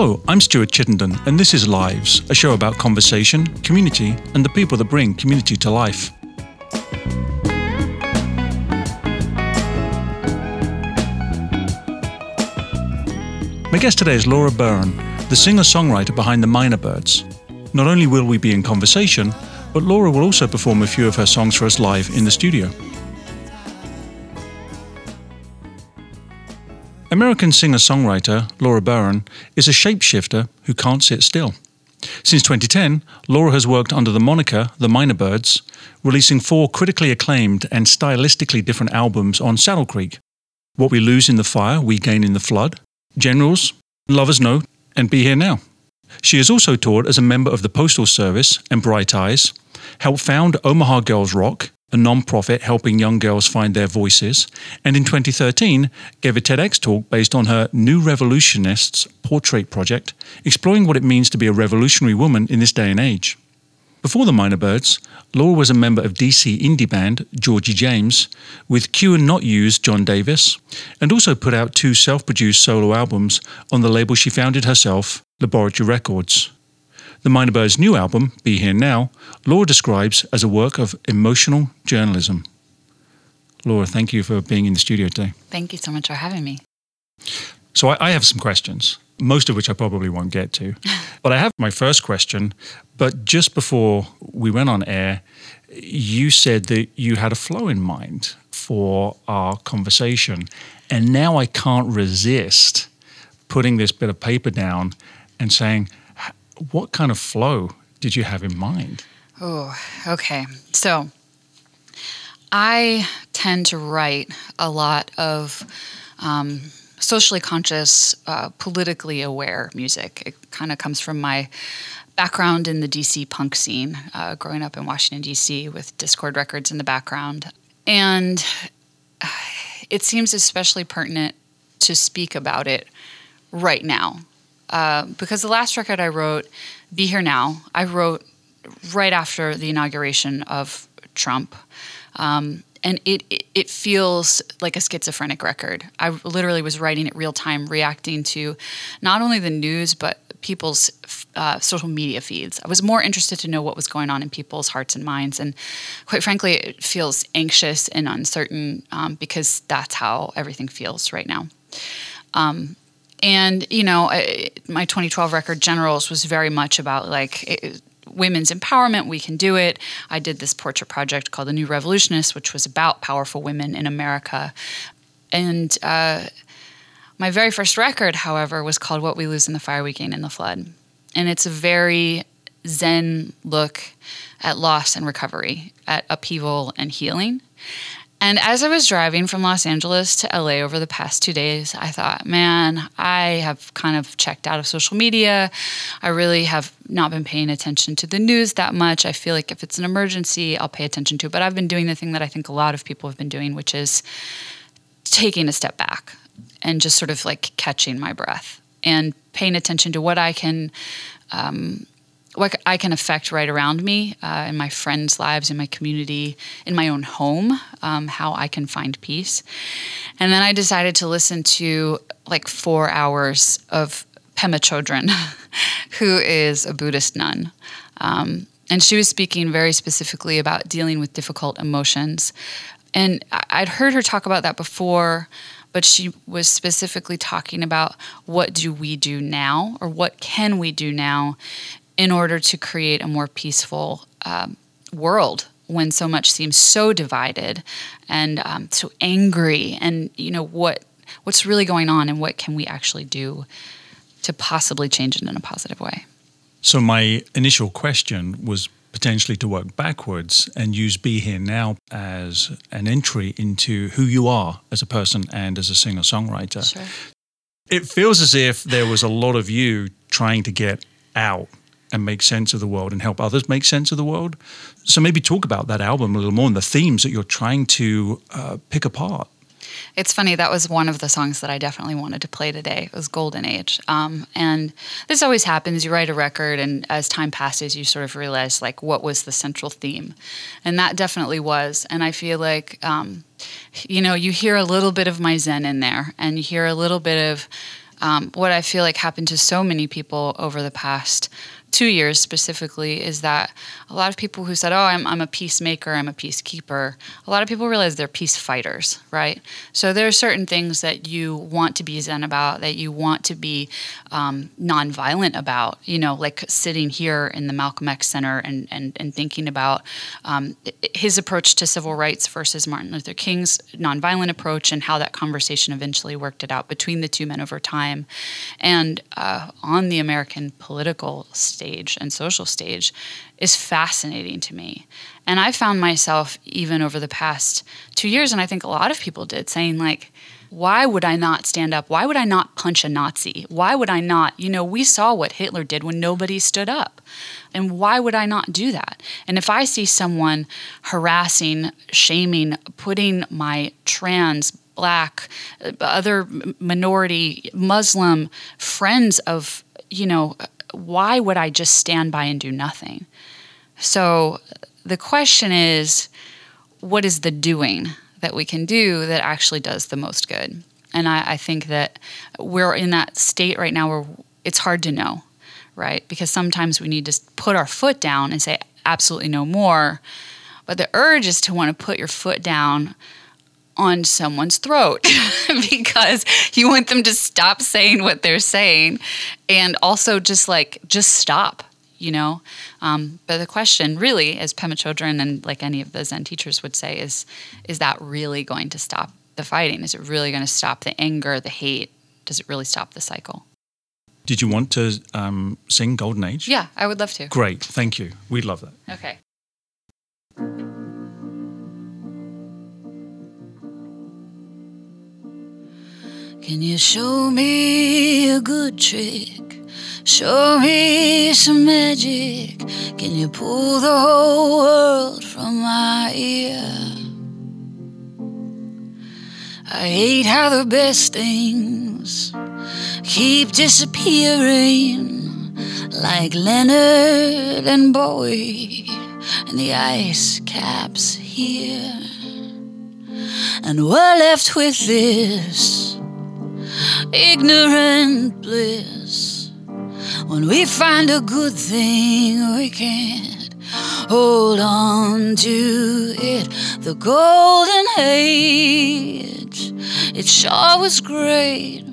Hello, I'm Stuart Chittenden, and this is Lives, a show about conversation, community, and the people that bring community to life. My guest today is Laura Burhenn, the singer songwriter behind the Mynabirds. Not only will we be in conversation, but Laura will also perform a few of her songs for us live in the studio. American singer songwriter Laura Burhenn is a shapeshifter who can't sit still. Since 2010, Laura has worked under the moniker The Mynabirds, releasing four critically acclaimed and stylistically different albums on Saddle Creek What We Lose in the Fire, We Gain in the Flood, Generals, Lovely Lies, and Be Here Now. She has also toured as a member of the Postal Service and Bright Eyes, helped found Omaha Girls Rock, a non-profit helping young girls find their voices, and in 2013 gave a TEDx talk based on her New Revolutionists portrait project, exploring what it means to be a revolutionary woman in this day and age. Before the Mynabirds, Laura was a member of DC indie band Georgie James with Q and Not U's John Davis, and also put out two self-produced solo albums on the label she founded herself, Laboratory Records. The Mynabirds' new album, Be Here Now, Laura describes as a work of emotional journalism. Laura, thank you for being in the studio today. Thank you so much for having me. So, I, I have some questions, most of which I probably won't get to. but I have my first question. But just before we went on air, you said that you had a flow in mind for our conversation. And now I can't resist putting this bit of paper down and saying, what kind of flow did you have in mind? Oh, okay. So I tend to write a lot of um, socially conscious, uh, politically aware music. It kind of comes from my background in the DC punk scene, uh, growing up in Washington, D.C., with Dischord Records in the background. And it seems especially pertinent to speak about it right now uh, because the last record I wrote, Be Here Now, I wrote right after the inauguration of Trump. Um, and it, it, it feels like a schizophrenic record. I literally was writing it real time, reacting to not only the news but people's uh, social media feeds. I was more interested to know what was going on in people's hearts and minds, and quite frankly, it feels anxious and uncertain um, because that's how everything feels right now. Um, and you know, my 2012 record Generals was very much about like. It, women's empowerment, we can do it. I did this portrait project called The New Revolutionists, which was about powerful women in America. And uh, my very first record, however, was called What We Lose in the Fire, We Gain in the Flood. And it's a very Zen look at loss and recovery, at upheaval and healing. And as I was driving from Los Angeles to LA over the past two days, I thought, man, I have kind of checked out of social media. I really have not been paying attention to the news that much. I feel like if it's an emergency, I'll pay attention to it. But I've been doing the thing that I think a lot of people have been doing, which is taking a step back and just sort of like catching my breath and paying attention to what I can um, what I can affect right around me uh, in my friends' lives, in my community, in my own home, um, how I can find peace. And then I decided to listen to like four hours of Pema Chodron, who is a Buddhist nun. Um, and she was speaking very specifically about dealing with difficult emotions. And I'd heard her talk about that before, but she was specifically talking about what do we do now or what can we do now in order to create a more peaceful um, world when so much seems so divided and um, so angry and you know what what's really going on and what can we actually do to possibly change it in a positive way so my initial question was potentially to work backwards and use be here now as an entry into who you are as a person and as a singer songwriter sure. it feels as if there was a lot of you trying to get out and make sense of the world and help others make sense of the world. So maybe talk about that album a little more and the themes that you're trying to uh, pick apart. It's funny, that was one of the songs that I definitely wanted to play today. It was Golden Age. Um, and this always happens. You write a record, and as time passes, you sort of realize, like, what was the central theme? And that definitely was. And I feel like, um, you know, you hear a little bit of my Zen in there, and you hear a little bit of um, what I feel like happened to so many people over the past two years specifically is that a lot of people who said, Oh, I'm, I'm a peacemaker, I'm a peacekeeper, a lot of people realize they're peace fighters, right? So there are certain things that you want to be zen about, that you want to be um, nonviolent about, you know, like sitting here in the Malcolm X Center and, and, and thinking about um, his approach to civil rights versus Martin Luther King's nonviolent approach and how that conversation eventually worked it out between the two men over time. And uh, on the American political stage and social stage is fascinating to me. And I found myself, even over the past two years, and I think a lot of people did, saying, like, why would I not stand up? Why would I not punch a Nazi? Why would I not? You know, we saw what Hitler did when nobody stood up. And why would I not do that? And if I see someone harassing, shaming, putting my trans, black, uh, other minority, Muslim friends of, you know, why would I just stand by and do nothing? So the question is, what is the doing that we can do that actually does the most good? And I, I think that we're in that state right now where it's hard to know, right? Because sometimes we need to put our foot down and say, absolutely no more. But the urge is to want to put your foot down on someone's throat because you want them to stop saying what they're saying and also just like just stop you know? Um, but the question really as pema chodron and like any of the zen teachers would say is is that really going to stop the fighting? Is it really going to stop the anger the hate? Does it really stop the cycle? Did you want to um, sing golden age? Yeah i would love to. Great thank you. We'd love that. Okay Can you show me a good trick? Show me some magic. Can you pull the whole world from my ear? I hate how the best things keep disappearing, like Leonard and Bowie and the ice caps here. And we're left with this ignorant bliss. When we find a good thing, we can't hold on to it. The golden age, it sure was great.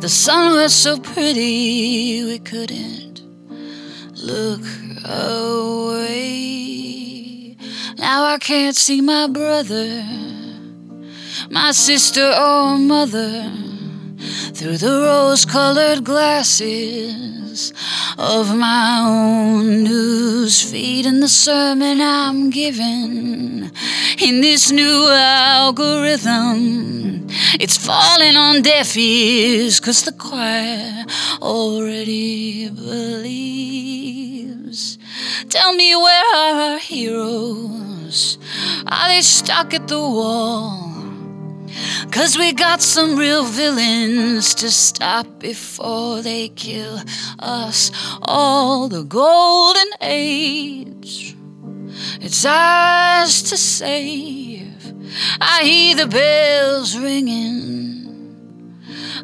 The sun was so pretty, we couldn't look away. Now I can't see my brother my sister or mother through the rose colored glasses of my own news feed and the sermon I'm giving in this new algorithm. It's falling on deaf ears because the choir already believes. Tell me where are our heroes? Are they stuck at the wall? Cause we got some real villains to stop before they kill us all. The golden age, it's ours to save. I hear the bells ringing.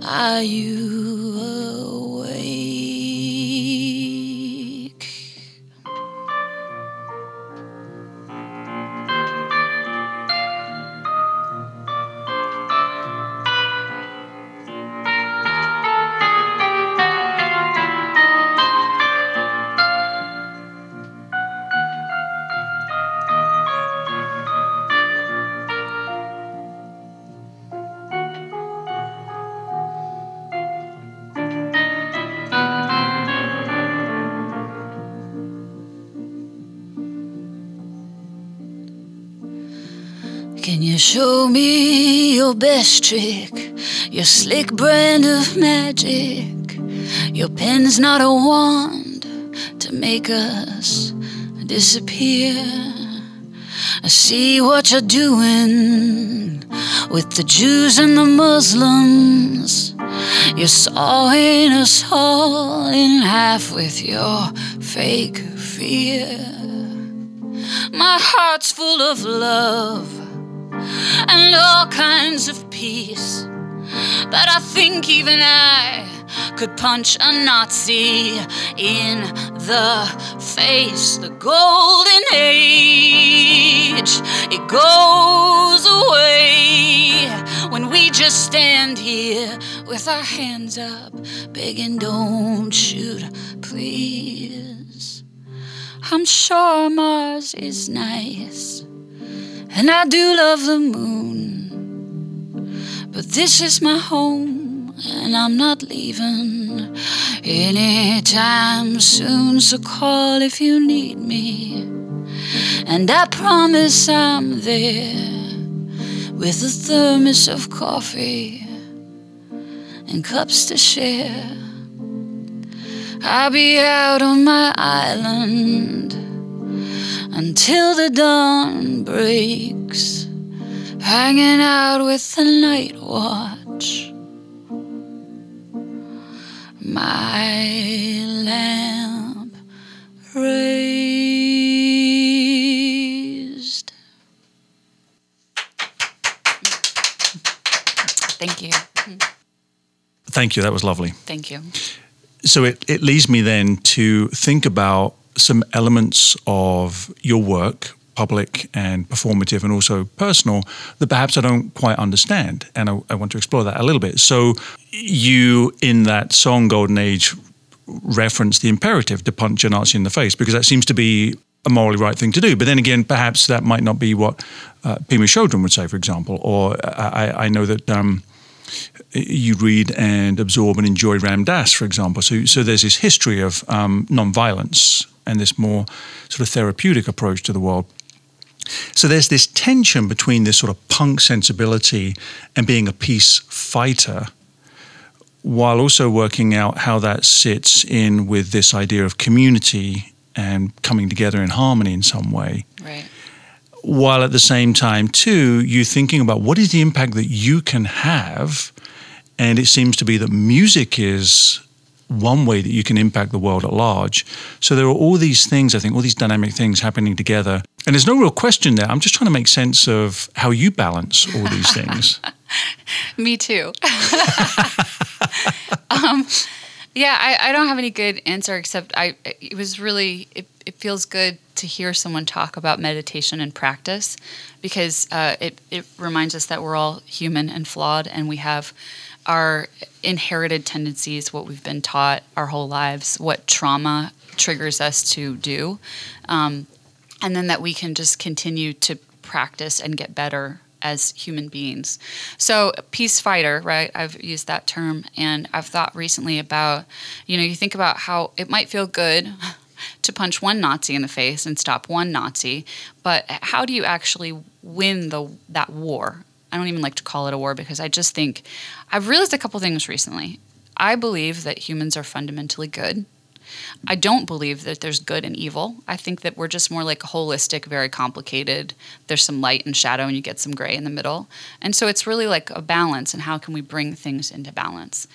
Are you awake? Can you show me your best trick? Your slick brand of magic? Your pen's not a wand to make us disappear. I see what you're doing with the Jews and the Muslims. You're sawing us all in half with your fake fear. My heart's full of love and all kinds of peace. But I think even I could punch a Nazi in the face. The golden age, it goes away when we just stand here with our hands up, begging, don't shoot, please. I'm sure Mars is nice, and I do love the moon. But this is my home, and I'm not leaving anytime soon. So call if you need me, and I promise I'm there with a thermos of coffee and cups to share. I'll be out on my island until the dawn breaks hanging out with the night watch. My lamp raised. Thank you. Thank you. That was lovely. Thank you. So it, it leads me then to think about some elements of your work, public and performative and also personal, that perhaps I don't quite understand. And I, I want to explore that a little bit. So you, in that song Golden Age, reference the imperative to punch a Nazi in the face because that seems to be a morally right thing to do. But then again, perhaps that might not be what uh, Pema Chodron would say, for example. Or I, I know that um, you read and absorb and enjoy Ram Dass, for example. So, so there's this history of um, nonviolence and this more sort of therapeutic approach to the world. So there's this tension between this sort of punk sensibility and being a peace fighter, while also working out how that sits in with this idea of community and coming together in harmony in some way. Right. While at the same time, too, you thinking about what is the impact that you can have. And it seems to be that music is one way that you can impact the world at large. So there are all these things, I think, all these dynamic things happening together. And there's no real question there. I'm just trying to make sense of how you balance all these things. Me too. um, yeah, I, I, don't have any good answer except I. It was really. It, it, feels good to hear someone talk about meditation and practice, because uh, it it reminds us that we're all human and flawed, and we have our inherited tendencies, what we've been taught our whole lives, what trauma triggers us to do, um, and then that we can just continue to practice and get better as human beings. So, peace fighter, right? I've used that term, and I've thought recently about, you know, you think about how it might feel good to punch one Nazi in the face and stop one Nazi, but how do you actually win the that war? I don't even like to call it a war because I just think I've realized a couple things recently. I believe that humans are fundamentally good. I don't believe that there's good and evil. I think that we're just more like holistic, very complicated. There's some light and shadow, and you get some gray in the middle. And so it's really like a balance, and how can we bring things into balance?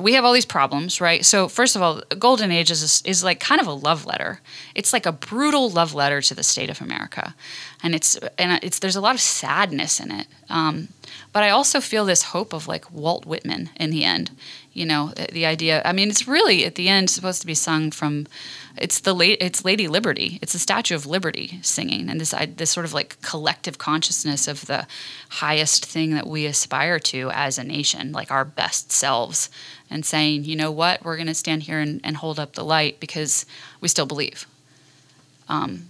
We have all these problems, right? So first of all, Golden Age is is like kind of a love letter. It's like a brutal love letter to the state of America, and it's and it's there's a lot of sadness in it. Um, but I also feel this hope of like Walt Whitman in the end. You know, the, idea. I mean, it's really at the end supposed to be sung from. It's the late. It's Lady Liberty. It's the Statue of Liberty singing, and this this sort of like collective consciousness of the highest thing that we aspire to as a nation, like our best selves and saying, you know what, we're going to stand here and, and, hold up the light because we still believe. Um,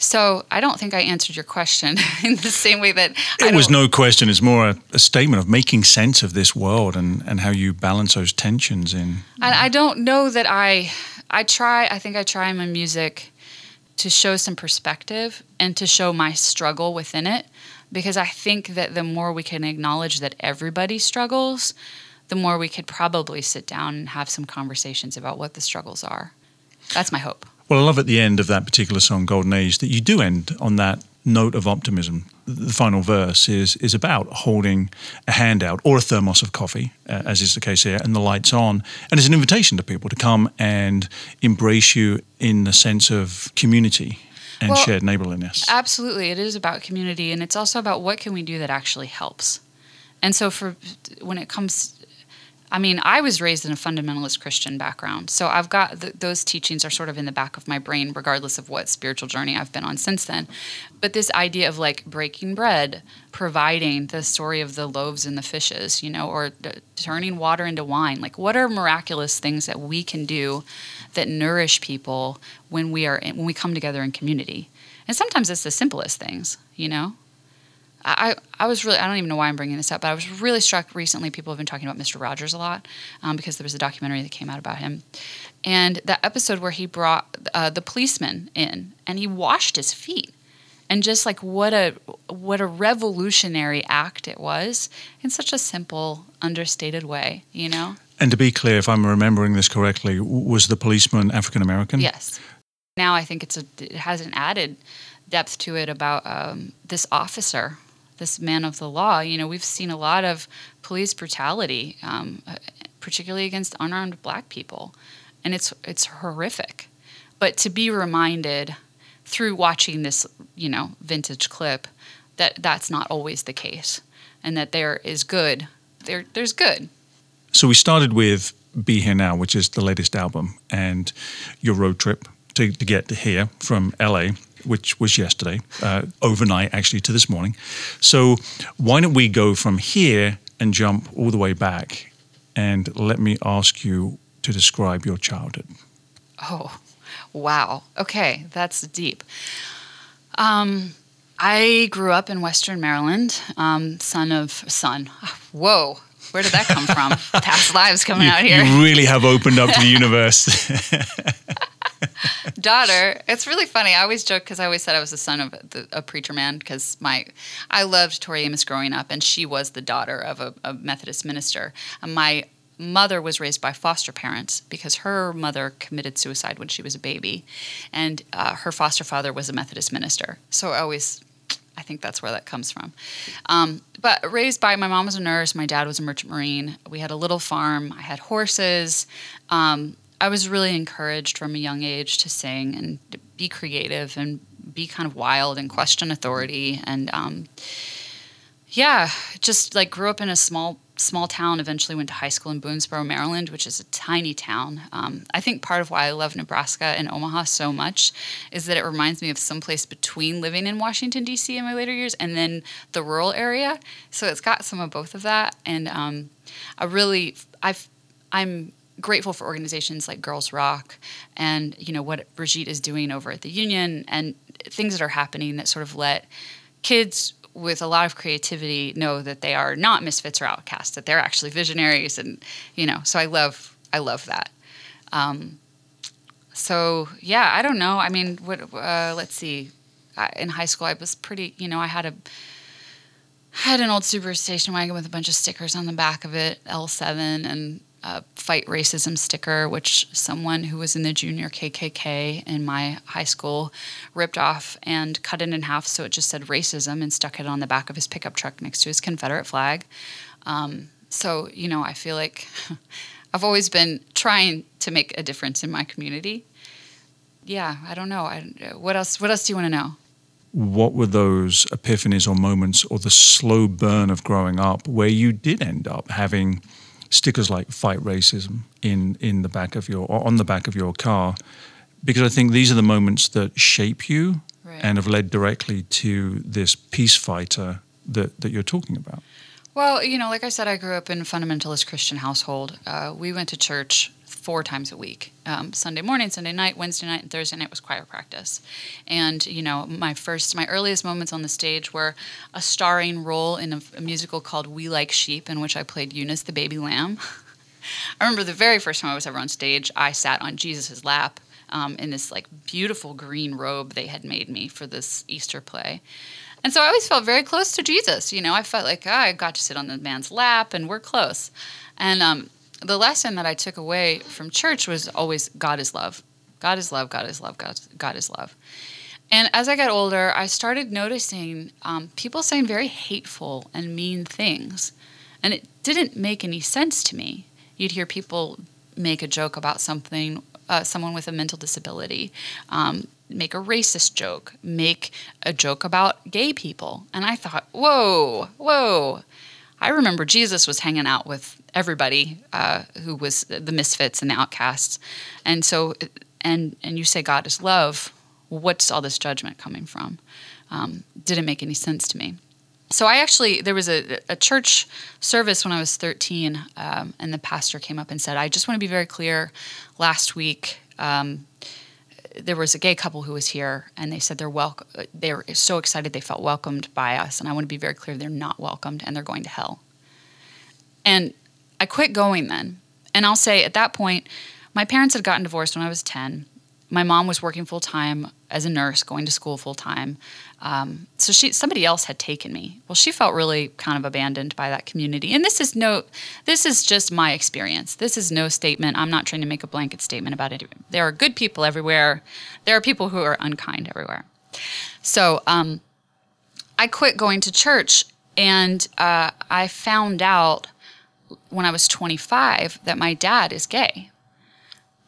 so I don't think I answered your question in the same way that it was no question. It's more a, a, statement of making sense of this world and, and how you balance those tensions in. I, I don't know that I. I try. I think I try in my music to show some perspective and to show my struggle within it, because I think that the more we can acknowledge that everybody struggles, the more we could probably sit down and have some conversations about what the struggles are. That's my hope. Well, I love at the end of that particular song, Golden Age, that you do end on that note of optimism. The final verse is is about holding a handout or a thermos of coffee, uh, as is the case here, and the lights on, and it's an invitation to people to come and embrace you in the sense of community and well, shared neighborliness. Absolutely, it is about community, and it's also about what can we do that actually helps And so for when it comes I mean, I was raised in a fundamentalist Christian background. So I've got th- those teachings are sort of in the back of my brain, regardless of what spiritual journey I've been on since then. But this idea of like breaking bread, providing the story of the loaves and the fishes, you know, or turning water into wine, like what are miraculous things that we can do that nourish people when we are in, when we come together in community? And sometimes it's the simplest things, you know. I, I was really I don't even know why I'm bringing this up, but I was really struck recently. People have been talking about Mr. Rogers a lot um, because there was a documentary that came out about him, and that episode where he brought uh, the policeman in and he washed his feet, and just like what a what a revolutionary act it was in such a simple, understated way, you know. And to be clear, if I'm remembering this correctly, was the policeman African American? Yes. Now I think it's a it has an added depth to it about um, this officer this man of the law. You know, we've seen a lot of police brutality, um, particularly against unarmed black people, and it's it's horrific. But to be reminded through watching this, you know, vintage clip, that that's not always the case, and that there is good. There, there's good. So we started with "Be Here Now," which is the latest album, and your road trip to, to get to here from LA which was yesterday, uh, overnight actually to this morning. So why don't we go from here and jump all the way back? And let me ask you to describe your childhood. Oh, wow. Okay, that's deep. Um, I grew up in Western Maryland, um, son of son. Whoa, where did that come from? Past lives coming you, out here. You really have opened up to the universe. daughter. It's really funny. I always joke because I always said I was the son of the, a preacher man because my I loved Tori Amos growing up, and she was the daughter of a, a Methodist minister. And my mother was raised by foster parents because her mother committed suicide when she was a baby, and uh, her foster father was a Methodist minister. So I always I think that's where that comes from. Um, but raised by my mom was a nurse, my dad was a merchant marine. We had a little farm. I had horses. Um, I was really encouraged from a young age to sing and be creative and be kind of wild and question authority and um, yeah, just like grew up in a small small town. Eventually went to high school in Boonsboro, Maryland, which is a tiny town. Um, I think part of why I love Nebraska and Omaha so much is that it reminds me of someplace between living in Washington D.C. in my later years and then the rural area. So it's got some of both of that, and um, I really I've I'm grateful for organizations like Girls Rock and you know what Brigitte is doing over at the Union and things that are happening that sort of let kids with a lot of creativity know that they are not misfits or outcasts that they're actually visionaries and you know so I love I love that. Um, so yeah, I don't know. I mean, what? Uh, let's see. in high school, I was pretty. You know, I had a I had an old Subaru station wagon with a bunch of stickers on the back of it, L7, and a fight racism sticker, which someone who was in the junior KKK in my high school ripped off and cut it in half so it just said racism and stuck it on the back of his pickup truck next to his Confederate flag. Um, so, you know, I feel like I've always been trying to make a difference in my community. Yeah, I don't know. I, what else? What else do you want to know? What were those epiphanies or moments, or the slow burn of growing up, where you did end up having stickers like "Fight Racism" in in the back of your or on the back of your car, because I think these are the moments that shape you right. and have led directly to this peace fighter that that you're talking about. Well, you know, like I said, I grew up in a fundamentalist Christian household. Uh, we went to church four times a week um, Sunday morning, Sunday night, Wednesday night, and Thursday night was choir practice. And, you know, my first, my earliest moments on the stage were a starring role in a, a musical called We Like Sheep, in which I played Eunice the baby lamb. I remember the very first time I was ever on stage, I sat on Jesus' lap um, in this like beautiful green robe they had made me for this Easter play. And so I always felt very close to Jesus. You know, I felt like oh, I got to sit on the man's lap and we're close. And um, the lesson that I took away from church was always God is love. God is love. God is love. God, God is love. And as I got older, I started noticing um, people saying very hateful and mean things. And it didn't make any sense to me. You'd hear people make a joke about something, uh, someone with a mental disability, um, make a racist joke, make a joke about gay people. And I thought, whoa, whoa, I remember Jesus was hanging out with everybody uh, who was the misfits and the outcasts, and so and and you say God is love. What's all this judgment coming from? Um, didn't make any sense to me. So I actually there was a, a church service when I was 13, um, and the pastor came up and said, "I just want to be very clear. Last week." Um, there was a gay couple who was here, and they said they're welcome. they're so excited they felt welcomed by us, and I want to be very clear: they're not welcomed, and they're going to hell. And I quit going then, and I'll say at that point, my parents had gotten divorced when I was ten. My mom was working full time as a nurse, going to school full time. Um, so she, somebody else had taken me. Well, she felt really kind of abandoned by that community. And this is no, this is just my experience. This is no statement. I'm not trying to make a blanket statement about it. There are good people everywhere. There are people who are unkind everywhere. So um, I quit going to church, and uh, I found out when I was 25 that my dad is gay.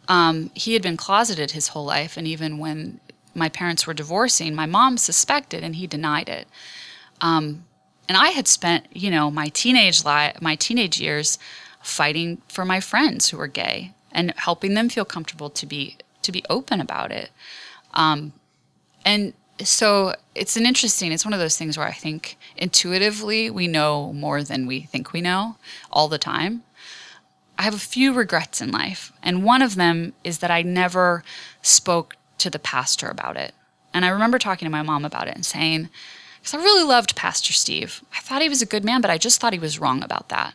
Um, he had been closeted his whole life, and even when my parents were divorcing, my mom suspected and he denied it. Um, and I had spent, you know, my teenage li- my teenage years fighting for my friends who were gay and helping them feel comfortable to be to be open about it. Um, and so it's an interesting. It's one of those things where I think intuitively we know more than we think we know all the time. I have a few regrets in life, and one of them is that I never spoke to the pastor about it. And I remember talking to my mom about it and saying, because I really loved Pastor Steve. I thought he was a good man, but I just thought he was wrong about that.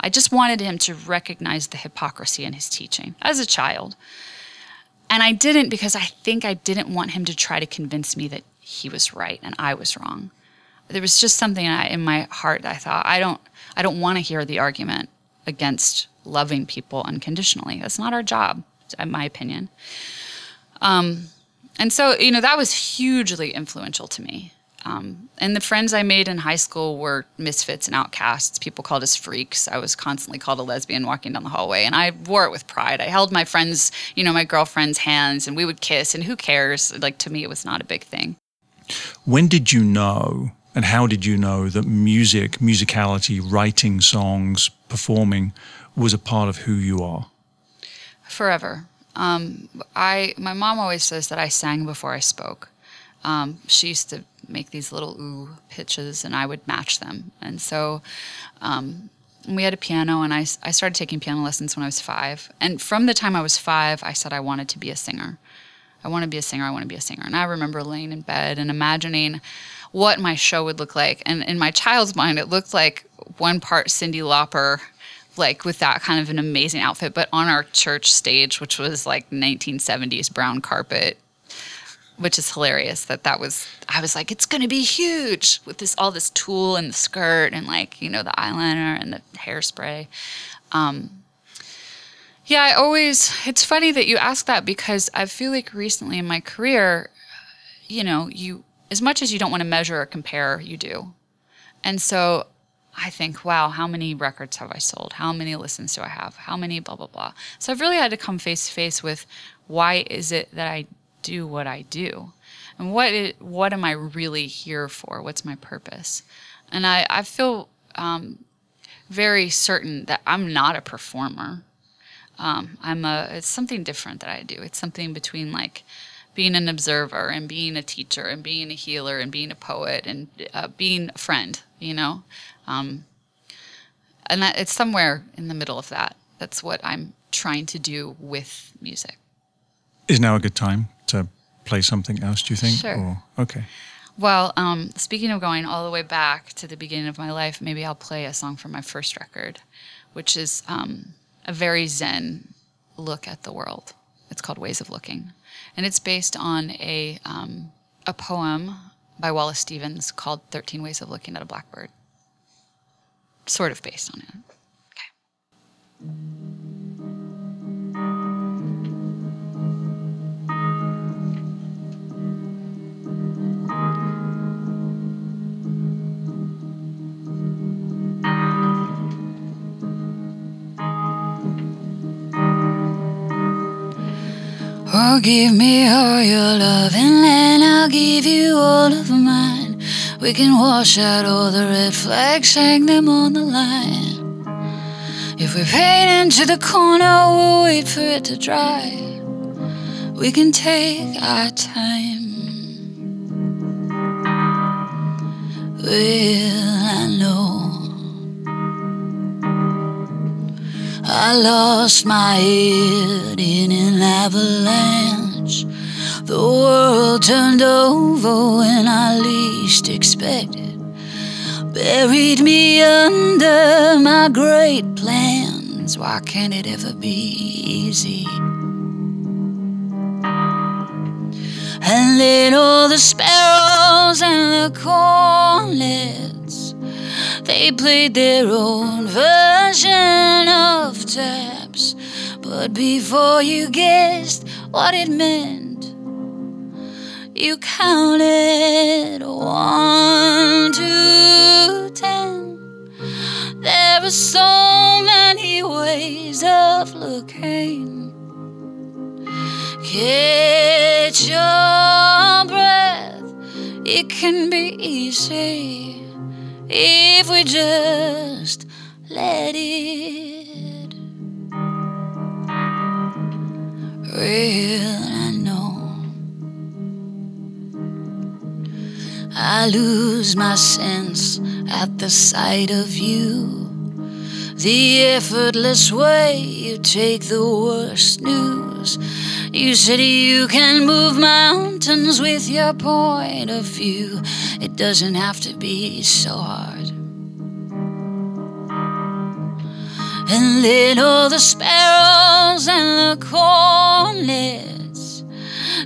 I just wanted him to recognize the hypocrisy in his teaching as a child. And I didn't because I think I didn't want him to try to convince me that he was right and I was wrong. There was just something in my heart that I thought I don't I don't want to hear the argument against loving people unconditionally. That's not our job, in my opinion. Um, and so, you know, that was hugely influential to me. Um, and the friends I made in high school were misfits and outcasts. People called us freaks. I was constantly called a lesbian walking down the hallway, and I wore it with pride. I held my friends, you know, my girlfriend's hands, and we would kiss, and who cares? Like, to me, it was not a big thing. When did you know, and how did you know that music, musicality, writing songs, performing was a part of who you are? Forever. Um, I my mom always says that I sang before I spoke. Um, she used to make these little ooh pitches, and I would match them. And so um, we had a piano, and I, I started taking piano lessons when I was five. And from the time I was five, I said I wanted to be a singer. I want to be a singer. I want to be a singer. And I remember laying in bed and imagining what my show would look like. And in my child's mind, it looked like one part Cyndi Lauper like with that kind of an amazing outfit, but on our church stage, which was like 1970s brown carpet, which is hilarious that that was I was like it's going to be huge with this all this tulle and the skirt and like you know the eyeliner and the hairspray. Um, yeah, I always it's funny that you ask that because I feel like recently in my career, you know, you as much as you don't want to measure or compare, you do. And so I think, wow, how many records have I sold? How many listens do I have? How many blah, blah, blah. So I've really had to come face to face with why is it that I do what I do? And what, what am I really here for? What's my purpose? And I, I feel um, very certain that I'm not a performer. Um, I'm a, it's something different that I do. It's something between like being an observer and being a teacher and being a healer and being a poet and uh, being a friend, you know? Um, and that it's somewhere in the middle of that. That's what I'm trying to do with music. Is now a good time to play something else, do you think? Sure. Or, okay. Well, um, speaking of going all the way back to the beginning of my life, maybe I'll play a song from my first record, which is um, a very Zen look at the world. It's called Ways of Looking. And it's based on a, um, a poem by Wallace Stevens called 13 Ways of Looking at a Blackbird sort of based on it. Okay. Oh, give me all your love and I'll give you all of mine. We can wash out all the red flags, hang them on the line. If we paint into the corner, we'll wait for it to dry. We can take our time. Well, I know I lost my head in an avalanche. The world turned over when I least expected. Buried me under my great plans. Why can't it ever be easy? And then all the sparrows and the cornlets, they played their own version of taps. But before you guessed what it meant, you counted one to ten. There are so many ways of looking. Catch your breath, it can be easy if we just let it. Real, I know. I lose my sense at the sight of you. The effortless way you take the worst news. You said you can move mountains with your point of view. It doesn't have to be so hard. And then all the sparrows and the cornlets,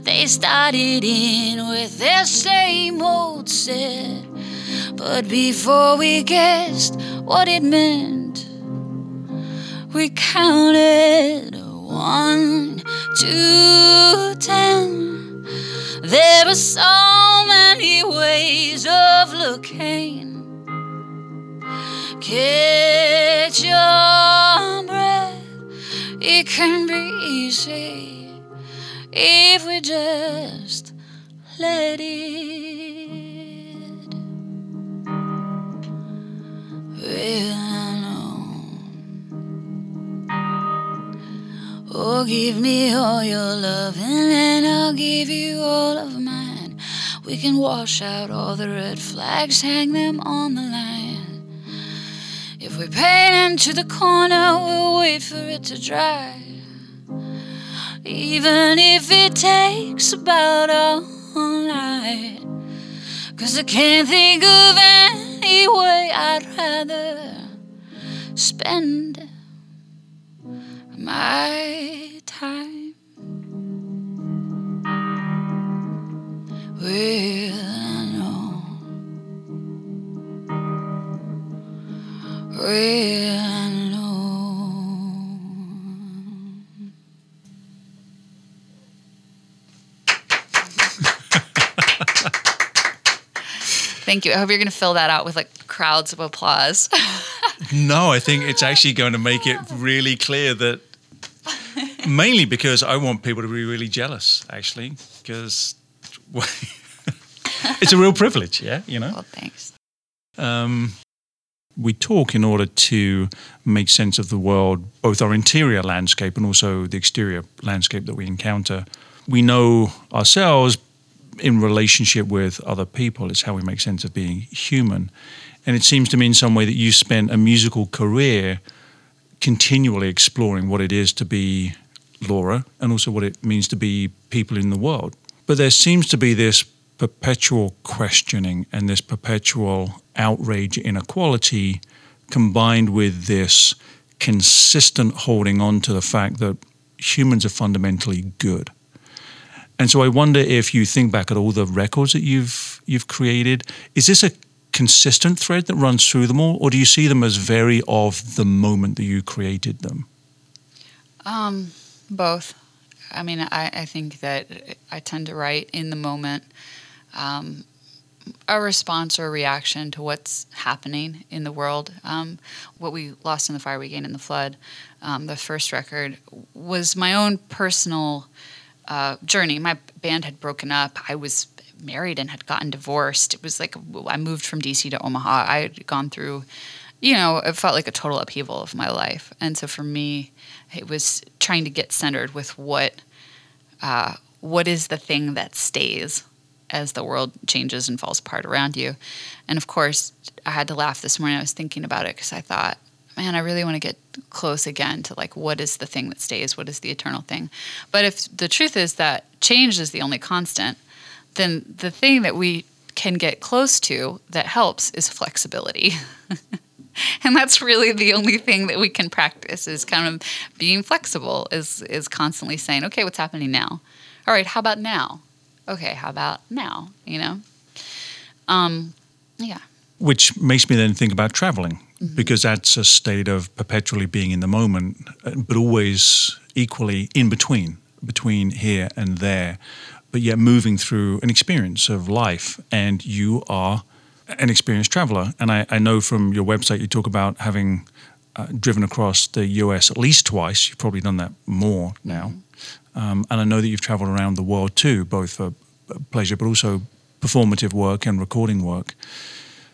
they started in with their same old set. But before we guessed what it meant, we counted one, two, ten. There are so many ways of looking. Catch your breath, it can be easy if we just let it. Well, Oh, give me all your love and then I'll give you all of mine. We can wash out all the red flags, hang them on the line. If we paint into the corner, we'll wait for it to dry. Even if it takes about all night. Cause I can't think of any way I'd rather spend my time. Well, I know. Well, I know. Thank you. I hope you're going to fill that out with like crowds of applause. No, I think it's actually going to make it really clear that mainly because I want people to be really jealous, actually, because it's a real privilege, yeah, you know. well, thanks. Um, we talk in order to make sense of the world, both our interior landscape and also the exterior landscape that we encounter. We know ourselves in relationship with other people. It's how we make sense of being human. And it seems to me, in some way, that you spent a musical career continually exploring what it is to be Laura and also what it means to be people in the world. But there seems to be this perpetual questioning and this perpetual outrage inequality combined with this consistent holding on to the fact that humans are fundamentally good. And so I wonder if you think back at all the records that you've you've created, is this a consistent thread that runs through them all, or do you see them as very of the moment that you created them? Um, both. I mean, I, I think that I tend to write in the moment um, a response or a reaction to what's happening in the world. Um, what we lost in the fire, we gained in the flood. Um, the first record was my own personal uh, journey. My band had broken up. I was married and had gotten divorced. It was like I moved from DC to Omaha. I had gone through, you know, it felt like a total upheaval of my life. And so for me, it was trying to get centered with what uh, what is the thing that stays as the world changes and falls apart around you. And of course, I had to laugh this morning. I was thinking about it because I thought, man, I really want to get close again to like what is the thing that stays, what is the eternal thing. But if the truth is that change is the only constant, then the thing that we can get close to that helps is flexibility. and that's really the only thing that we can practice is kind of being flexible is is constantly saying okay what's happening now? All right how about now? Okay how about now? You know? Um yeah. Which makes me then think about traveling mm-hmm. because that's a state of perpetually being in the moment but always equally in between between here and there but yet moving through an experience of life and you are an experienced traveler. And I, I know from your website you talk about having uh, driven across the US at least twice. You've probably done that more now. Um, and I know that you've traveled around the world too, both for pleasure but also performative work and recording work.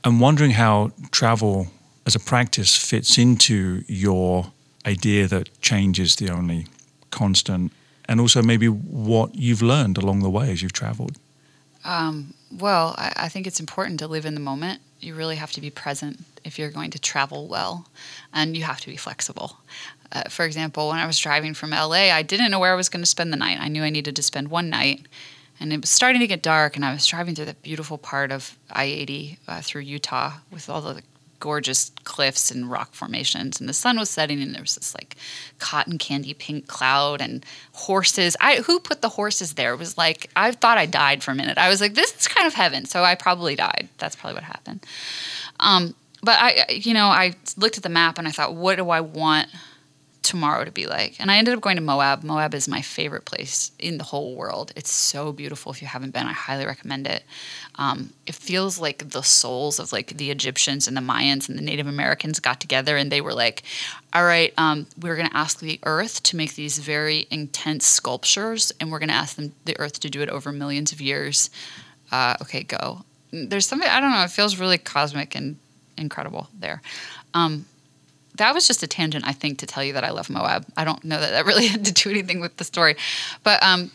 I'm wondering how travel as a practice fits into your idea that change is the only constant, and also maybe what you've learned along the way as you've traveled. Um, well, I, I, think it's important to live in the moment. You really have to be present if you're going to travel well, and you have to be flexible. Uh, for example, when I was driving from LA, I didn't know where I was going to spend the night. I knew I needed to spend one night, and it was starting to get dark, and I was driving through that beautiful part of I 80 uh, through Utah with all the gorgeous cliffs and rock formations and the sun was setting and there was this like cotton candy pink cloud and horses. I who put the horses there? It was like i thought i died for a minute. I was like this is kind of heaven so i probably died. That's probably what happened. Um, but i you know i looked at the map and i thought what do i want tomorrow to be like. And I ended up going to Moab. Moab is my favorite place in the whole world. It's so beautiful. If you haven't been, I highly recommend it. Um, it feels like the souls of like the Egyptians and the Mayans and the Native Americans got together and they were like, all right, um, we're going to ask the earth to make these very intense sculptures and we're going to ask them, the earth to do it over millions of years. Uh, okay, go. There's something, I don't know, it feels really cosmic and incredible there. Um, that was just a tangent, I think, to tell you that I love Moab. I don't know that that really had to do anything with the story, but um,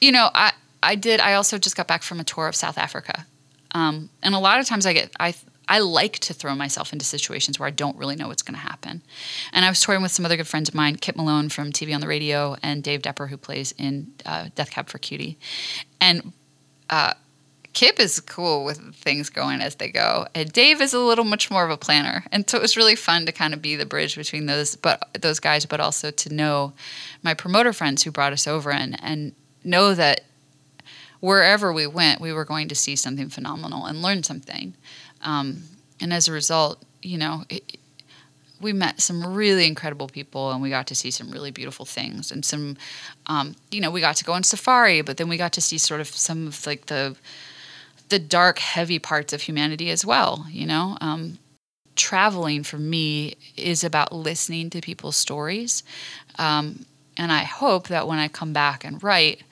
you know, I I did. I also just got back from a tour of South Africa, um, and a lot of times I get I I like to throw myself into situations where I don't really know what's going to happen. And I was touring with some other good friends of mine, Kyp Malone from TV on the Radio, and Dave Depper, who plays in uh, Death Cab for Cutie, and. Uh, Kyp is cool with things going as they go. And Dave is a little much more of a planner. And so it was really fun to kind of be the bridge between those but those guys, but also to know my promoter friends who brought us over and, and know that wherever we went, we were going to see something phenomenal and learn something. Um, and as a result, you know, it, we met some really incredible people and we got to see some really beautiful things and some um, you know we got to go on safari but then we got to see sort of some of like the the dark, heavy parts of humanity as well. You know, um, traveling for me is about listening to people's stories, um, and I hope that when I come back and write,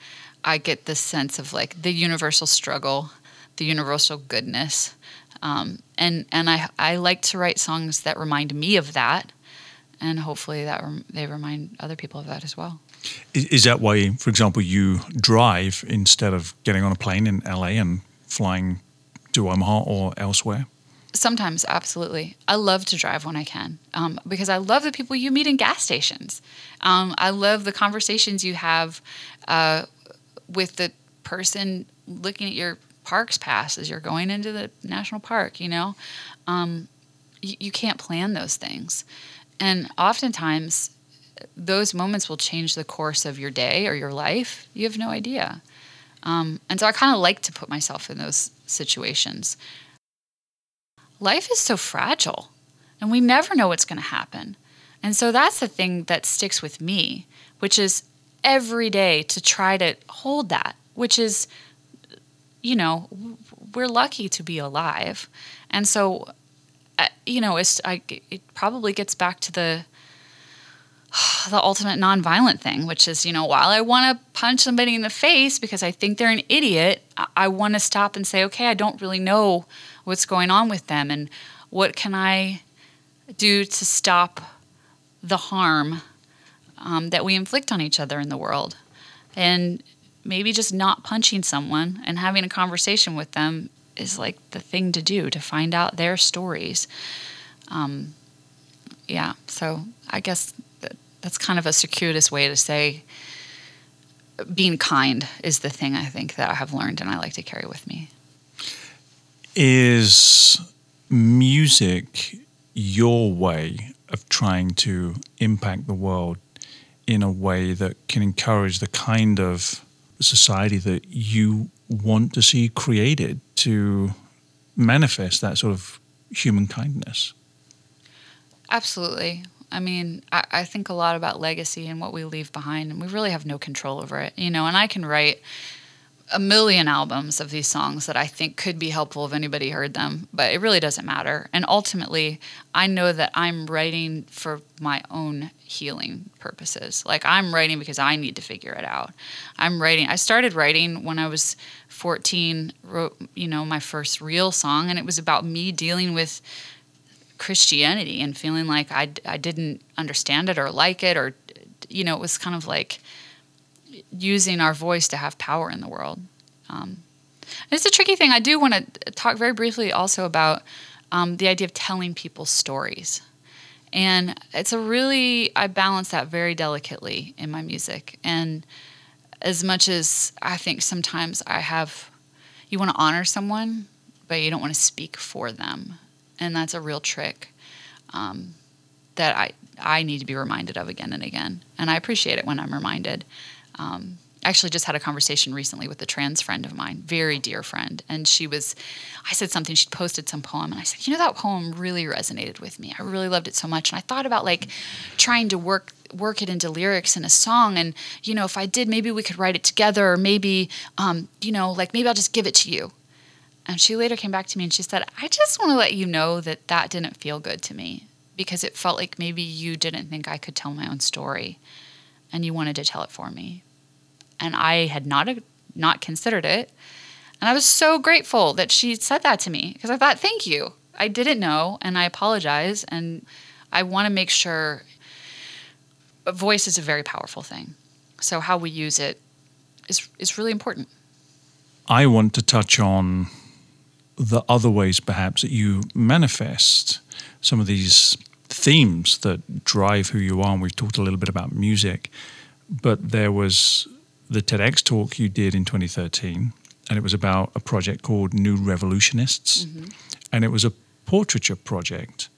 I get this sense of like the universal struggle, the universal goodness, um, and and I I like to write songs that remind me of that, and hopefully that rem- they remind other people of that as well. Is that why, for example, you drive instead of getting on a plane in LA and flying to Omaha or elsewhere? Sometimes, absolutely. I love to drive when I can um, because I love the people you meet in gas stations. Um, I love the conversations you have uh, with the person looking at your parks pass as you're going into the national park. You know, um, you, you can't plan those things, and oftentimes those moments will change the course of your day or your life. You have no idea. Um, and so I kind of like to put myself in those situations. Life is so fragile, and we never know what's going to happen. And so that's the thing that sticks with me, which is every day to try to hold that, which is, you know, we're lucky to be alive. And so, uh, you know, it's, I, it probably gets back to the the ultimate nonviolent thing, which is, you know, while I want to punch somebody in the face because I think they're an idiot, I, I want to stop and say, okay, I don't really know what's going on with them and what can I do to stop the harm um, that we inflict on each other in the world. And maybe just not punching someone and having a conversation with them is like the thing to do to find out their stories. Um, yeah, so I guess that's kind of a circuitous way to say being kind is the thing I think that I have learned and I like to carry with me. Is music your way of trying to impact the world in a way that can encourage the kind of society that you want to see created to manifest that sort of human kindness. Absolutely. I mean, I, I, think a lot about legacy and what we leave behind, and we really have no control over it, you know. And I can write a million albums of these songs that I think could be helpful if anybody heard them, but it really doesn't matter. And ultimately, I know that I'm writing for my own healing purposes. Like I'm writing because I need to figure it out. I'm writing. I started writing when I was 14, wrote, you know, my first real song and it was about me dealing with Christianity and feeling like I I didn't understand it or like it or you know, it was kind of like using our voice to have power in the world. Um, it's a tricky thing. I do want to talk very briefly also about um, the idea of telling people stories. And it's a really, I balance that very delicately in my music. And as much as I think sometimes I have, you want to honor someone, but you don't want to speak for them. And that's a real trick um, that I, I need to be reminded of again and again. And I appreciate it when I'm reminded. Um, actually just had a conversation recently with a trans friend of mine, very dear friend, and she was I said something, she'd posted some poem and I said, "You know that poem really resonated with me. I really loved it so much." And I thought about like trying to work work it into lyrics in a song and you know, if I did maybe we could write it together or maybe um, you know, like maybe I'll just give it to you. And she later came back to me and she said, "I just want to let you know that that didn't feel good to me because it felt like maybe you didn't think I could tell my own story." and you wanted to tell it for me and I had not not considered it. And I was so grateful that she said that to me because I thought, thank you. I didn't know, and I apologize. And I want to make sure a voice is a very powerful thing. So how we use it is is really important. I want to touch on the other ways, perhaps, that you manifest some of these themes that drive who you are. And we've talked a little bit about music, but there was the TEDx talk you did in 2013, and it was about a project called New Revolutionists, mm-hmm. and it was a portraiture project.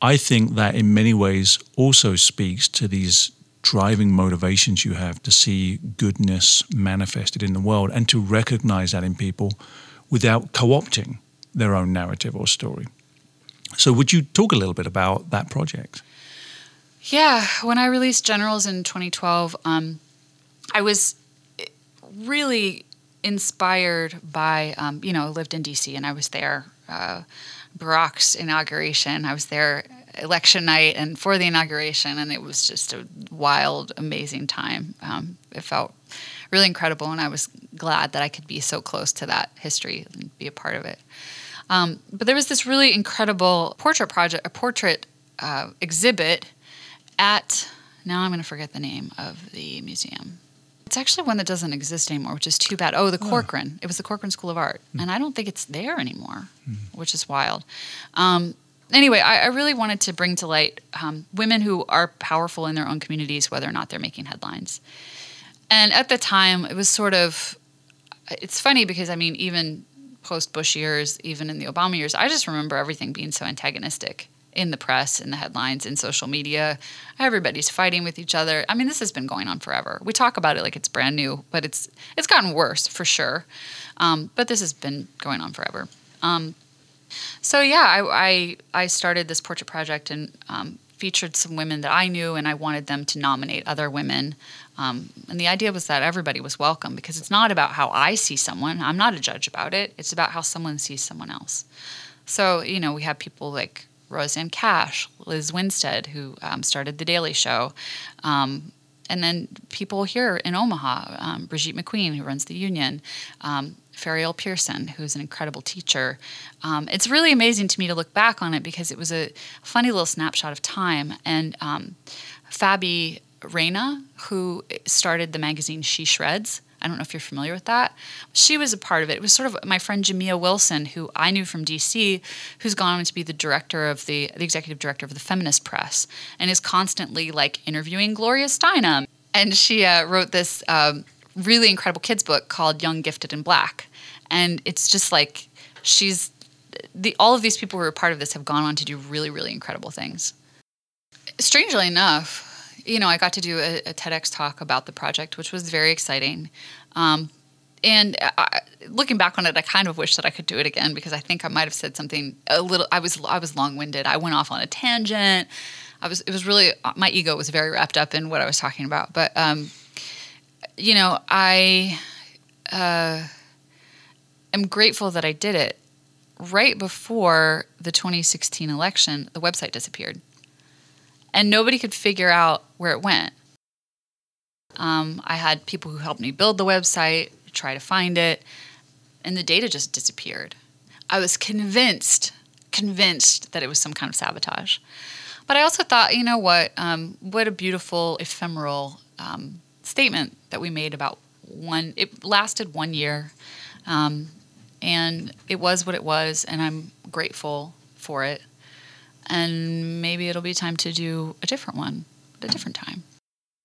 I think that in many ways also speaks to these driving motivations you have to see goodness manifested in the world and to recognize that in people without co opting their own narrative or story. So, would you talk a little bit about that project? Yeah, when I released Generals in 2012, um, I was really inspired by, um, you know, I lived in DC and I was there. Uh, Barack's inauguration. I was there election night and for the inauguration, and it was just a wild, amazing time. Um, it felt really incredible, and I was glad that I could be so close to that history and be a part of it. Um, but there was this really incredible portrait project, a portrait uh, exhibit at. Now I'm going to forget the name of the museum. It's actually one that doesn't exist anymore, which is too bad. Oh, the Corcoran. Oh. It was the Corcoran School of Art, mm. and I don't think it's there anymore, mm. which is wild. Um, anyway, I, I, really wanted to bring to light um, women who are powerful in their own communities, whether or not they're making headlines. And at the time, it was sort of. It's funny because I mean, even post Bush years, even in the Obama years, I just remember everything being so antagonistic in the press, in the headlines, in social media. Everybody's fighting with each other. I mean, this has been going on forever. We talk about it like it's brand new, but it's it's gotten worse for sure. Um, but this has been going on forever. Um, so yeah, I, I, I started this portrait project and um, featured some women that I knew, and I wanted them to nominate other women. Um, and the idea was that everybody was welcome because it's not about how I see someone. I'm not a judge about it. It's about how someone sees someone else. So you know, we have people like Rosanne Cash, Lizz Winstead, who um, started The Daily Show, um, and then people here in Omaha, um, Brigitte McQueen, who runs the union, um, Fariel Pearson, who's an incredible teacher. Um, it's really amazing to me to look back on it because it was a funny little snapshot of time. And um, Fabi Reyna, who started the magazine She Shreds, I don't know if you're familiar with that. She was a part of it. It was sort of my friend Jamia Wilson, who I knew from DC, who's gone on to be the director of the, the executive director of the Feminist Press, and is constantly like interviewing Gloria Steinem. And she uh, wrote this um, really incredible kids book called Young, Gifted, and Black, and it's just like she's the all of these people who are part of this have gone on to do really, really incredible things. Strangely enough, you know, I got to do a, a TEDx talk about the project, which was very exciting. Um, and I, looking back on it, I kind of wish that I could do it again because I think I might have said something a little. I was I was long winded. I went off on a tangent. I was it was really my ego was very wrapped up in what I was talking about. But um, you know, I uh, am grateful that I did it. Right before the 2016 election, the website disappeared and nobody could figure out where it went. Um, I had people who helped me build the website, try to find it, and the data just disappeared. I was convinced, convinced that it was some kind of sabotage. But I also thought, you know what? Um, what a beautiful, ephemeral um, statement that we made about one. It lasted one year, um, and it was what it was, and I'm grateful for it and maybe it'll be time to do a different one at a different time.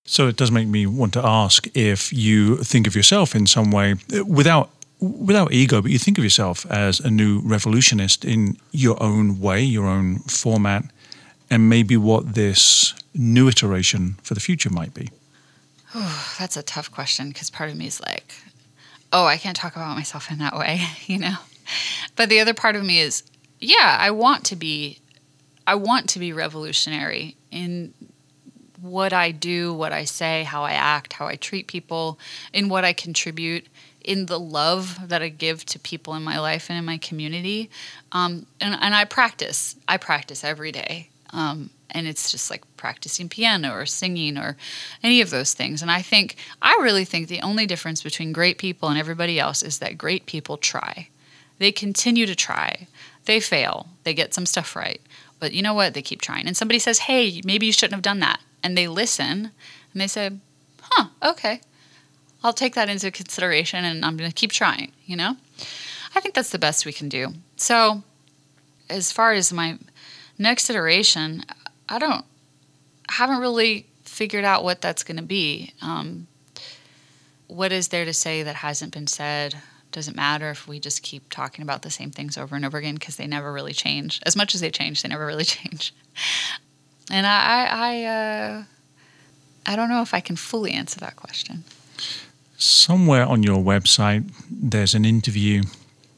So it does make me want to ask if you think of yourself in some way uh, without without ego, but you think of yourself as a new revolutionist in your own way, your own format, and maybe what this new iteration for the future might be. Oh, that's a tough question because part of me is like, oh, I can't talk about myself in that way, you know. But the other part of me is, yeah, I want to be I want to be revolutionary in what I do, what I say, how I act, how I treat people, in what I contribute, in the love that I give to people in my life and in my community. Um, and, and I practice. I practice every day. Um, and it's just like practicing piano or singing or any of those things. And I think, I really think the only difference between great people and everybody else is that great people try. They continue to try. They fail. They get some stuff right. But you know what? They keep trying. And somebody says, hey, maybe you shouldn't have done that. And they listen and they say, huh, okay. I'll take that into consideration and I'm going to keep trying, you know? I think that's the best we can do. So, as far as my next iteration, I don't, haven't really figured out what that's going to be. Um, what is there to say that hasn't been said? Doesn't matter if we just keep talking about the same things over and over again because they never really change. As much as they change, they never really change. And I, I, uh, I don't know if I can fully answer that question. Somewhere on your website, there's an interview.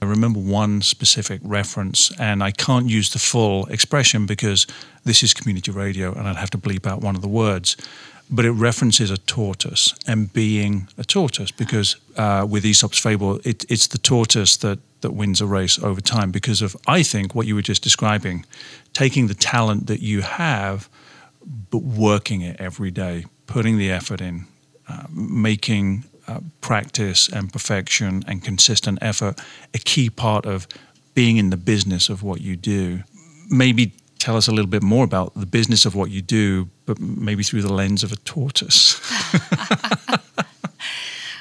I remember one specific reference, and I can't use the full expression because this is community radio and I'd have to bleep out one of the words but it references a tortoise and being a tortoise because uh, with Aesop's fable, it, it's the tortoise that that wins a race over time because of I think what you were just describing, taking the talent that you have, but working it every day, putting the effort in, uh, making uh, practice and perfection and consistent effort a key part of being in the business of what you do. Maybe tell us a little bit more about the business of what you do, but maybe through the lens of a tortoise.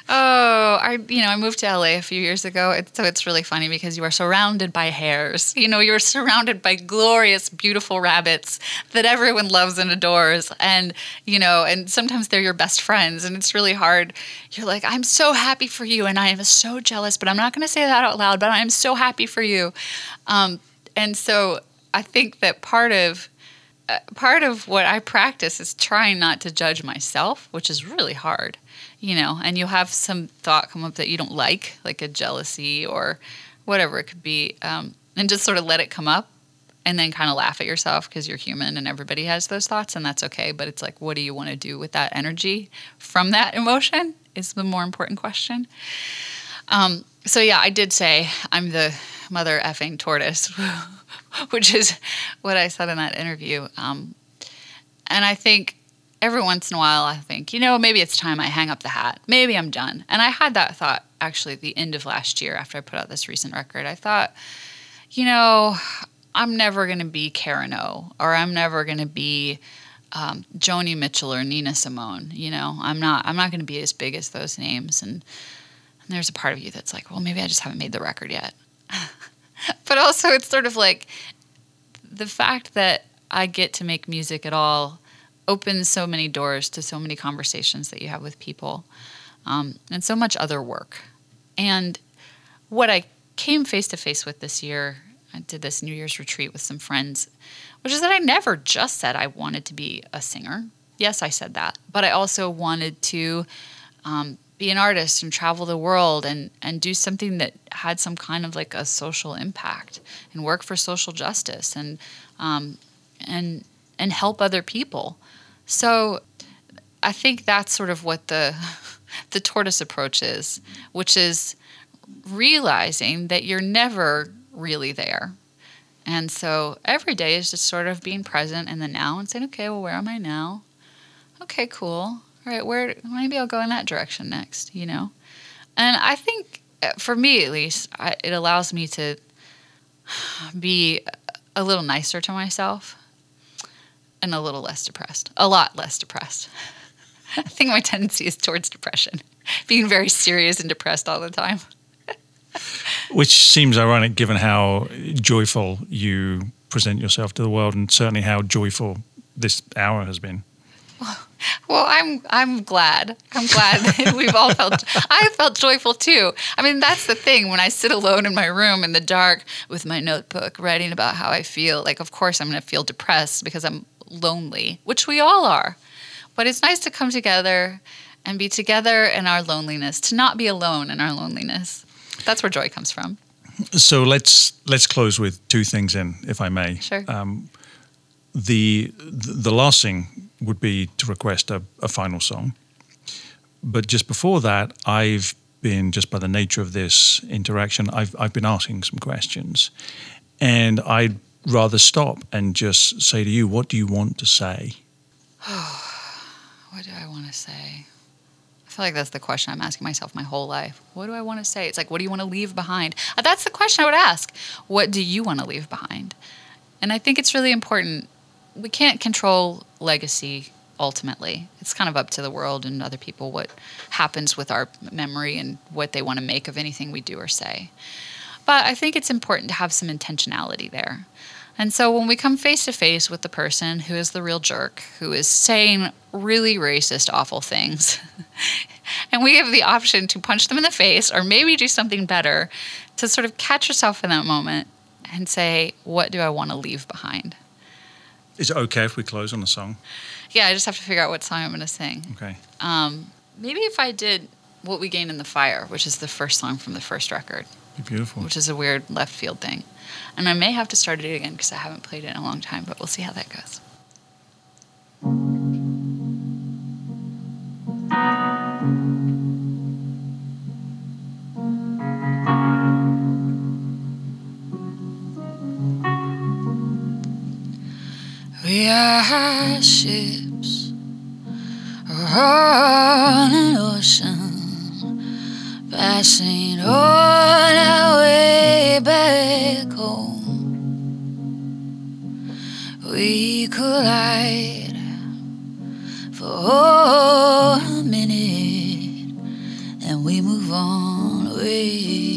oh, I you know I moved to LA a few years ago, so it's really funny because you are surrounded by hares. You know, you're surrounded by glorious, beautiful rabbits that everyone loves and adores, and you know, and sometimes they're your best friends, and it's really hard. You're like, I'm so happy for you, and I am so jealous, but I'm not going to say that out loud. But I'm so happy for you, um, and so I think that part of uh, part of what I practice is trying not to judge myself, which is really hard, you know. And you'll have some thought come up that you don't like, like a jealousy or whatever it could be, um, and just sort of let it come up, and then kind of laugh at yourself because you're human and everybody has those thoughts, and that's okay. But it's like, what do you want to do with that energy from that emotion? Is the more important question. Um, so yeah, I did say I'm the mother effing tortoise, which is what I said in that interview. Um, and I think every once in a while, I think, you know, maybe it's time I hang up the hat. Maybe I'm done. And I had that thought actually at the end of last year after I put out this recent record. I thought, you know, I'm never going to be Karen O, or I'm never going to be um, Joni Mitchell or Nina Simone. You know, I'm not. I'm not going to be as big as those names. And, and there's a part of you that's like, well, maybe I just haven't made the record yet. but also, it's sort of like the fact that I get to make music at all opens so many doors to so many conversations that you have with people um, and so much other work. And what I came face to face with this year I did this New Year's retreat with some friends, which is that I never just said I wanted to be a singer. Yes, I said that, but I also wanted to um, be an artist and travel the world and and do something that had some kind of like a social impact and work for social justice and um, and and help other people. So I think that's sort of what the the tortoise approach is, which is realizing that you're never really there. And so every day is just sort of being present in the now and saying, okay, well, where am I now? Okay, cool. Right, where maybe I'll go in that direction next, you know? And I think uh, for me at least, I, it allows me to be a little nicer to myself and a little less depressed, a lot less depressed. I think my tendency is towards depression, being very serious and depressed all the time. Which seems ironic given how joyful you present yourself to the world and certainly how joyful this hour has been. Well, I'm I'm glad. I'm glad that we've all felt I felt joyful too. I mean, that's the thing when I sit alone in my room in the dark with my notebook writing about how I feel, like of course I'm going to feel depressed because I'm lonely, which we all are. But it's nice to come together and be together in our loneliness, to not be alone in our loneliness. That's where joy comes from. So let's let's close with two things in, if I may. Sure. Um, the the last thing would be to request a, a final song, but just before that, I've been just by the nature of this interaction, I've I've been asking some questions, and I'd rather stop and just say to you, what do you want to say? what do I want to say? I feel like that's the question I'm asking myself my whole life. What do I want to say? It's like, what do you want to leave behind? Uh, that's the question I would ask. What do you want to leave behind? And I think it's really important. We can't control legacy ultimately. It's kind of up to the world and other people what happens with our memory and what they want to make of anything we do or say. But I think it's important to have some intentionality there. And so when we come face to face with the person who is the real jerk, who is saying really racist, awful things, and we have the option to punch them in the face or maybe do something better, to sort of catch yourself in that moment and say, what do I want to leave behind? Is it okay if we close on a song? Yeah, I just have to figure out what song I'm going to sing. Okay. Um, maybe if I did What We Gain in the Fire, which is the first song from the first record. Be beautiful. Which is a weird left field thing. And I may have to start it again because I haven't played it in a long time, but we'll see how that goes. We are ships on an ocean passing on our way back home. We collide for a minute and we move on. We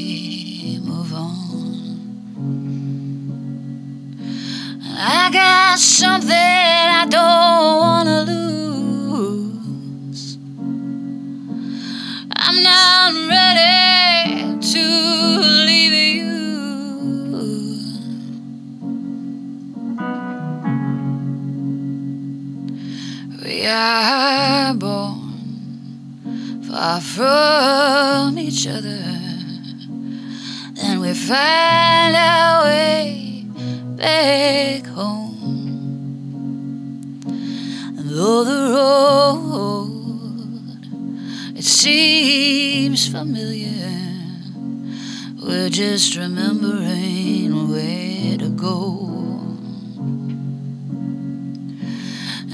I got something I don't wanna lose. I'm not ready to leave you. We are born far from each other, and we find our way back home. And though the road it seems familiar, we're just remembering where to go.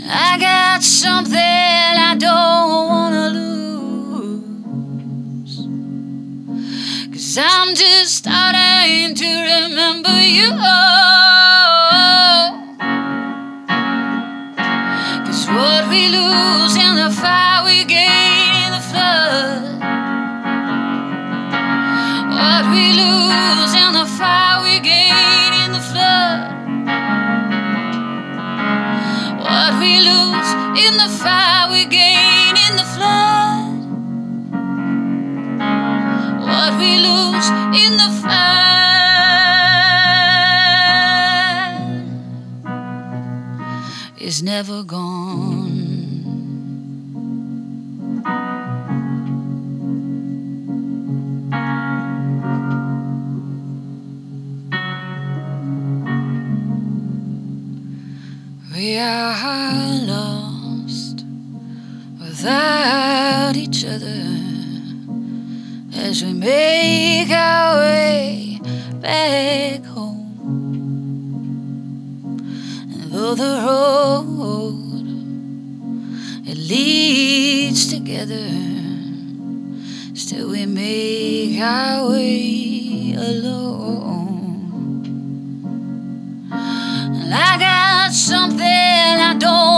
I got something I don't wanna Cause I'm just starting to remember you. Cause what we lose in the fire we gain in the flood. What we lose in the fire we gain in the flood. What we lose in the fire we gain in the fire is never gone. We are lost without as we make our way back home. And though the road it leads together, still we make our way alone. And I got something I don't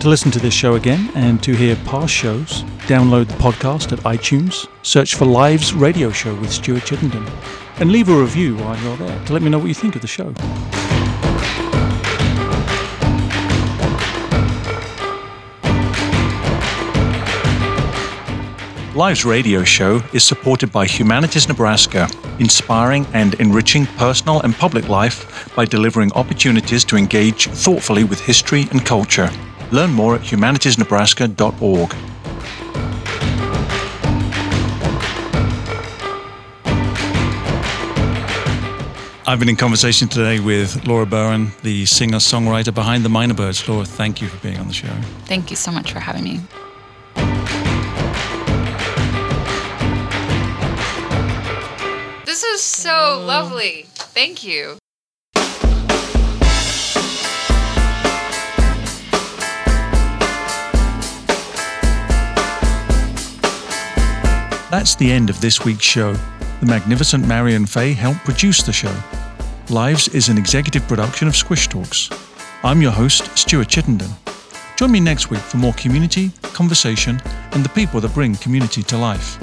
To listen to this show again and to hear past shows, download the podcast at iTunes, search for Lives Radio Show with Stuart Chittenden, and leave a review while you're there to let me know what you think of the show. Lives Radio Show is supported by Humanities Nebraska, inspiring and enriching personal and public life by delivering opportunities to engage thoughtfully with history and culture. Learn more at humanitiesnebraska.org. I've been in conversation today with Laura Burhenn, the singer songwriter behind the Mynabirds. Laura, thank you for being on the show. Thank you so much for having me. This is so lovely. Thank you. That's the end of this week's show. The magnificent Marion Fay helped produce the show. Lives is an executive production of Squish Talks. I'm your host, Stuart Chittenden. Join me next week for more community, conversation, and the people that bring community to life.